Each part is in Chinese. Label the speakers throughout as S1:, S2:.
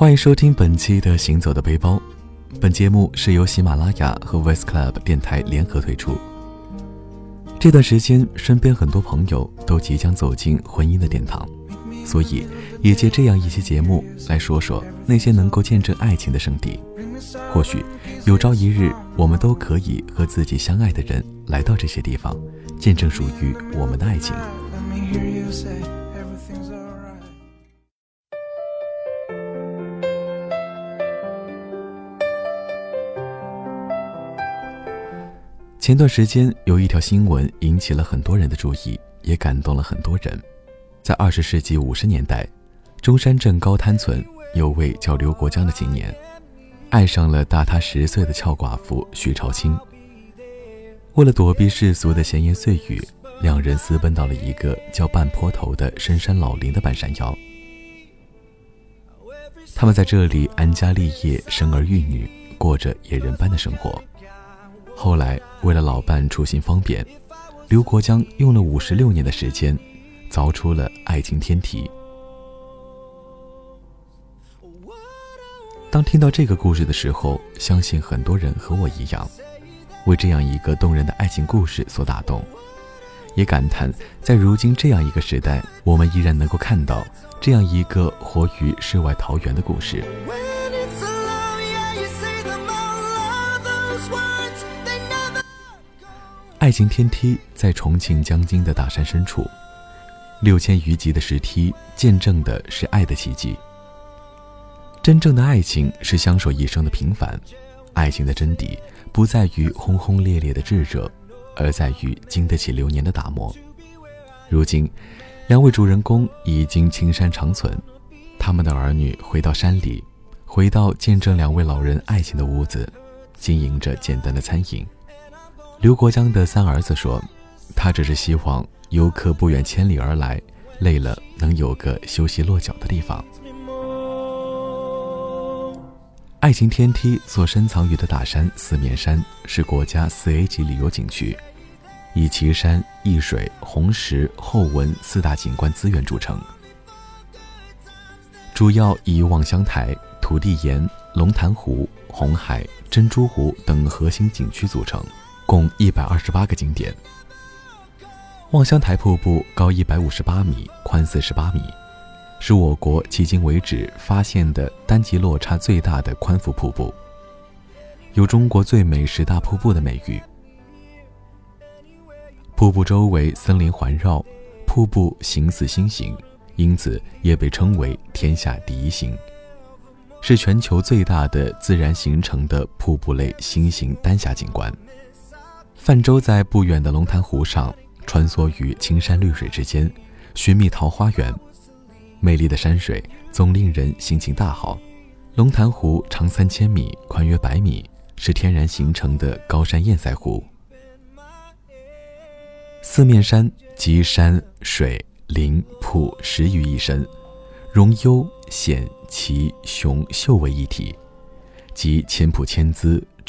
S1: 欢迎收听本期的《行走的背包》，本节目是由喜马拉雅和 Voice Club 电台联合推出。这段时间，身边很多朋友都即将走进婚姻的殿堂，所以也借这样一期节目来说说那些能够见证爱情的圣地。或许有朝一日，我们都可以和自己相爱的人来到这些地方，见证属于我们的爱情。前段时间有一条新闻引起了很多人的注意，也感动了很多人。在二十世纪五十年代，中山镇高滩村有位叫刘国江的青年，爱上了大他十岁的俏寡妇徐朝清。为了躲避世俗的闲言碎语，两人私奔到了一个叫半坡头的深山老林的半山腰。他们在这里安家立业，生儿育女，过着野人般的生活。后来，为了老伴出行方便，刘国江用了五十六年的时间，凿出了爱情天梯。当听到这个故事的时候，相信很多人和我一样，为这样一个动人的爱情故事所打动，也感叹在如今这样一个时代，我们依然能够看到这样一个活于世外桃源的故事。爱情天梯在重庆江津的大山深处，六千余级的石梯见证的是爱的奇迹。真正的爱情是相守一生的平凡，爱情的真谛不在于轰轰烈烈的炙热，而在于经得起流年的打磨。如今，两位主人公已经青山长存，他们的儿女回到山里，回到见证两位老人爱情的屋子，经营着简单的餐饮。刘国江的三儿子说：“他只是希望游客不远千里而来，累了能有个休息落脚的地方。”爱情天梯所深藏于的大山四面山是国家四 A 级旅游景区，以奇山异水、红石、后文四大景观资源著称，主要以望乡台、土地岩、龙潭湖、红海、珍珠湖等核心景区组成。共一百二十八个景点。望乡台瀑布高一百五十八米，宽四十八米，是我国迄今为止发现的单极落差最大的宽幅瀑布，有“中国最美十大瀑布”的美誉。瀑布周围森林环绕，瀑布形似星形，因此也被称为“天下第一星”，是全球最大的自然形成的瀑布类新型丹霞景观。泛舟在不远的龙潭湖上，穿梭于青山绿水之间，寻觅桃花源。美丽的山水总令人心情大好。龙潭湖长三千米，宽约百米，是天然形成的高山堰塞湖。四面山集山水林瀑十于一身，融幽险奇雄秀为一体，集千瀑千姿。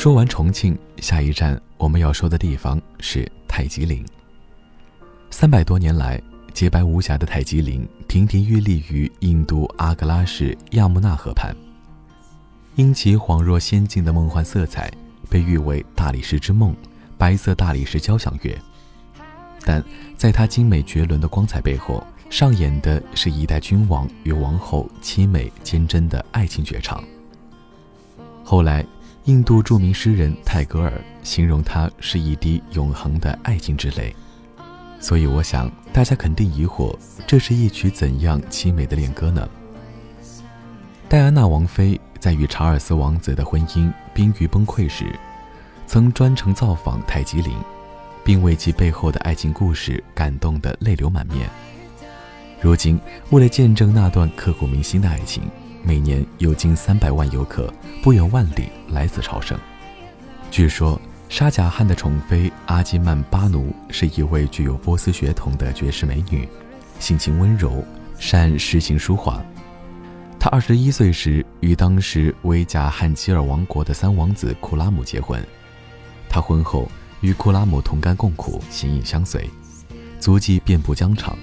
S1: 说完重庆，下一站我们要说的地方是泰姬陵。三百多年来，洁白无瑕的泰姬陵亭亭玉立于印度阿格拉市亚穆纳河畔，因其恍若仙境的梦幻色彩，被誉为“大理石之梦”、“白色大理石交响乐”。但在它精美绝伦的光彩背后，上演的是一代君王与王后凄美坚贞的爱情绝唱。后来。印度著名诗人泰戈尔形容它是一滴永恒的爱情之泪，所以我想大家肯定疑惑，这是一曲怎样凄美的恋歌呢？戴安娜王妃在与查尔斯王子的婚姻濒于崩溃时，曾专程造访泰姬陵，并为其背后的爱情故事感动得泪流满面。如今，为了见证那段刻骨铭心的爱情，每年有近三百万游客不远万里来此朝圣。据说，沙贾汗的宠妃阿基曼巴奴是一位具有波斯血统的绝世美女，性情温柔，善诗情书画。她二十一岁时与当时为贾汗吉尔王国的三王子库拉姆结婚。她婚后与库拉姆同甘共苦，形影相随，足迹遍布疆场。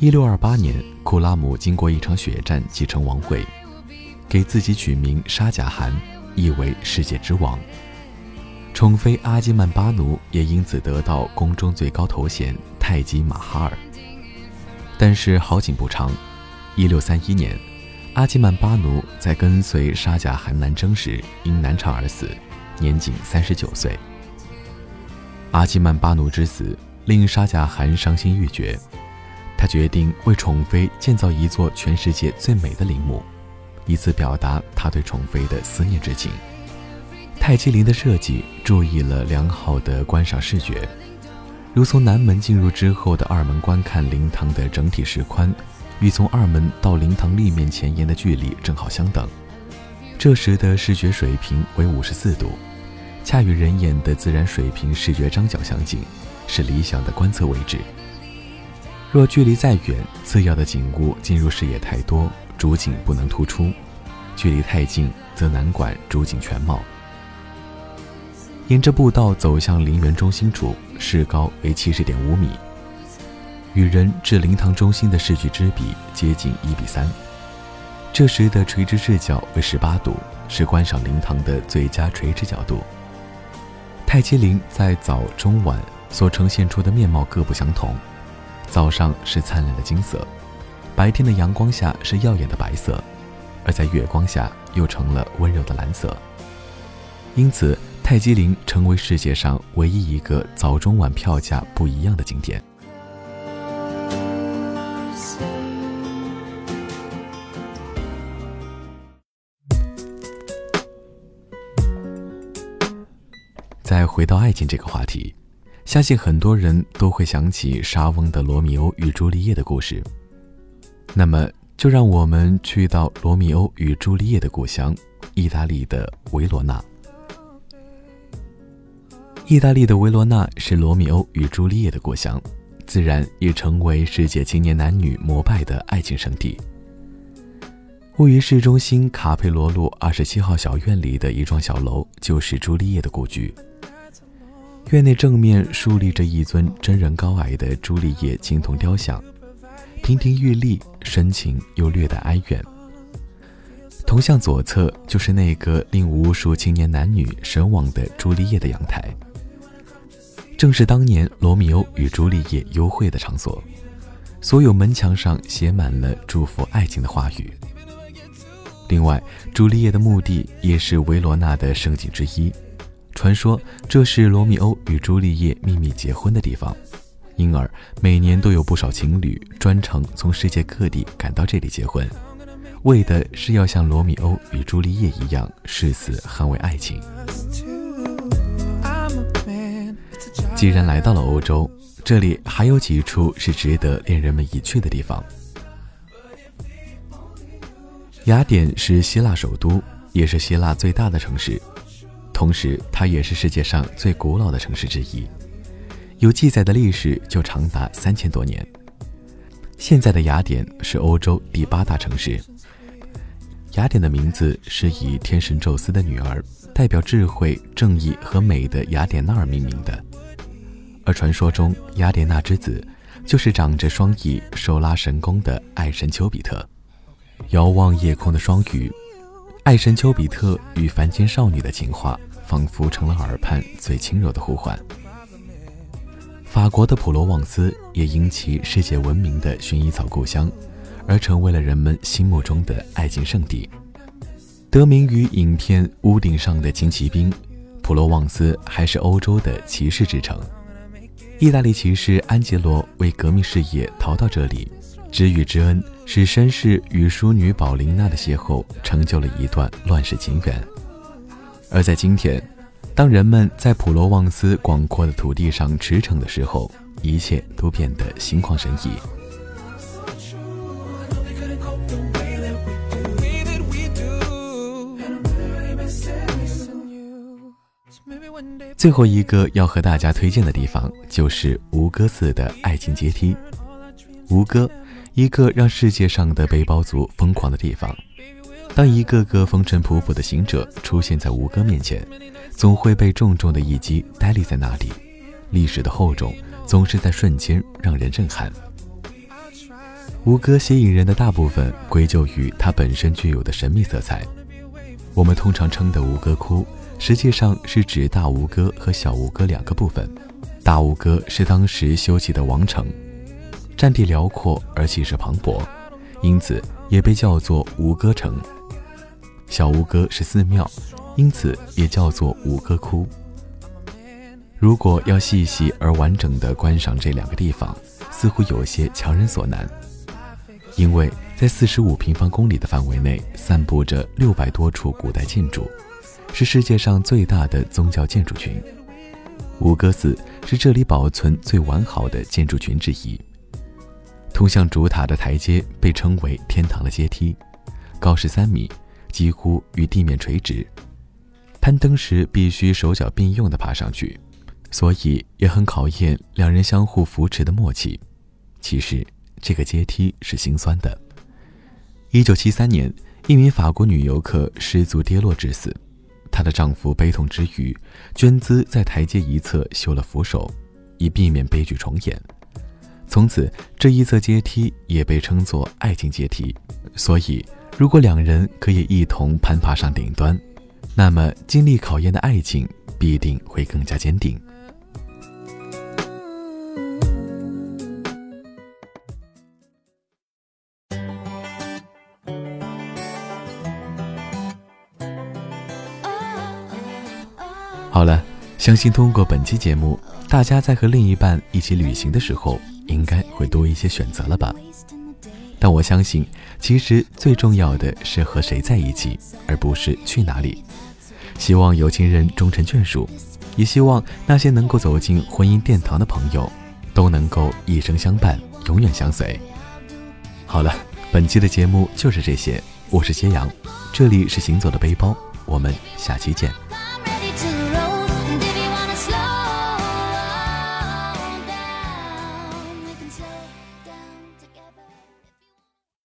S1: 一六二八年，库拉姆经过一场血战继承王位，给自己取名沙贾汗，意为世界之王。宠妃阿基曼巴奴也因此得到宫中最高头衔泰姬玛哈尔。但是好景不长。一六三一年，阿基曼巴奴在跟随沙贾汗南征时因难产而死，年仅三十九岁。阿基曼巴奴之死令沙贾汗伤心欲绝，他决定为宠妃建造一座全世界最美的陵墓，以此表达他对宠妃的思念之情。泰姬陵的设计注意了良好的观赏视觉，如从南门进入之后的二门观看灵堂的整体石宽。与从二门到灵堂立面前沿的距离正好相等，这时的视觉水平为五十四度，恰与人眼的自然水平视觉张角相近，是理想的观测位置。若距离再远，次要的景物进入视野太多，主景不能突出；距离太近，则难管主景全貌。沿着步道走向陵园中心处，视高为七十点五米。与人至灵堂中心的视距之比接近一比三，这时的垂直视角为十八度，是观赏灵堂的最佳垂直角度。泰姬陵在早、中、晚所呈现出的面貌各不相同，早上是灿烂的金色，白天的阳光下是耀眼的白色，而在月光下又成了温柔的蓝色。因此，泰姬陵成为世界上唯一一个早、中、晚票价不一样的景点。再回到爱情这个话题，相信很多人都会想起莎翁的《罗密欧与朱丽叶》的故事。那么，就让我们去到罗密欧与朱丽叶的故乡——意大利的维罗纳。意大利的维罗纳是罗密欧与朱丽叶的故乡，自然也成为世界青年男女膜拜的爱情圣地。位于市中心卡佩罗路二十七号小院里的一幢小楼，就是朱丽叶的故居。院内正面竖立着一尊真人高矮的朱丽叶青铜雕像，亭亭玉立，深情又略带哀怨。铜像左侧就是那个令无数青年男女神往的朱丽叶的阳台，正是当年罗密欧与朱丽叶幽会的场所。所有门墙上写满了祝福爱情的话语。另外，朱丽叶的墓地也是维罗纳的胜景之一。传说这是罗密欧与朱丽叶秘密结婚的地方，因而每年都有不少情侣专程从世界各地赶到这里结婚，为的是要像罗密欧与朱丽叶一样誓死捍卫爱情。既然来到了欧洲，这里还有几处是值得恋人们一去的地方。雅典是希腊首都，也是希腊最大的城市。同时，它也是世界上最古老的城市之一，有记载的历史就长达三千多年。现在的雅典是欧洲第八大城市。雅典的名字是以天神宙斯的女儿，代表智慧、正义和美的雅典娜而命名的。而传说中，雅典娜之子就是长着双翼、手拉神弓的爱神丘比特。遥望夜空的双鱼，爱神丘比特与凡间少女的情话。仿佛成了耳畔最轻柔的呼唤。法国的普罗旺斯也因其世界闻名的薰衣草故乡，而成为了人们心目中的爱情圣地。得名于影片《屋顶上的轻骑兵》，普罗旺斯还是欧洲的骑士之城。意大利骑士安杰罗为革命事业逃到这里，知遇之恩使绅士与淑女宝琳娜的邂逅，成就了一段乱世情缘。而在今天当人们在普罗旺斯广阔的土地上驰骋的时候一切都变得心旷神怡。最后一个要和大家推荐的地方就是吴哥寺的爱情阶梯。吴哥一个让世界上的背包族疯狂的地方。当一个个风尘仆仆的行者出现在吴哥面前，总会被重重的一击呆立在那里。历史的厚重总是在瞬间让人震撼。吴哥吸引人的大部分归咎于它本身具有的神秘色彩。我们通常称的吴哥窟，实际上是指大吴哥和小吴哥两个部分。大吴哥是当时修起的王城，占地辽阔而气势磅礴，因此也被叫做吴哥城。小吴哥是寺庙，因此也叫做吴哥窟。如果要细细而完整的观赏这两个地方，似乎有些强人所难，因为在四十五平方公里的范围内，散布着六百多处古代建筑，是世界上最大的宗教建筑群。吴哥寺是这里保存最完好的建筑群之一。通向主塔的台阶被称为“天堂的阶梯”，高十三米。几乎与地面垂直，攀登时必须手脚并用地爬上去，所以也很考验两人相互扶持的默契。其实这个阶梯是心酸的。一九七三年，一名法国女游客失足跌落致死，她的丈夫悲痛之余，捐资在台阶一侧修了扶手，以避免悲剧重演。从此，这一侧阶梯也被称作“爱情阶梯”，所以。如果两人可以一同攀爬上顶端，那么经历考验的爱情必定会更加坚定。好了，相信通过本期节目，大家在和另一半一起旅行的时候，应该会多一些选择了吧。但我相信，其实最重要的是和谁在一起，而不是去哪里。希望有情人终成眷属，也希望那些能够走进婚姻殿堂的朋友，都能够一生相伴，永远相随。好了，本期的节目就是这些。我是揭阳，这里是行走的背包，我们下期见。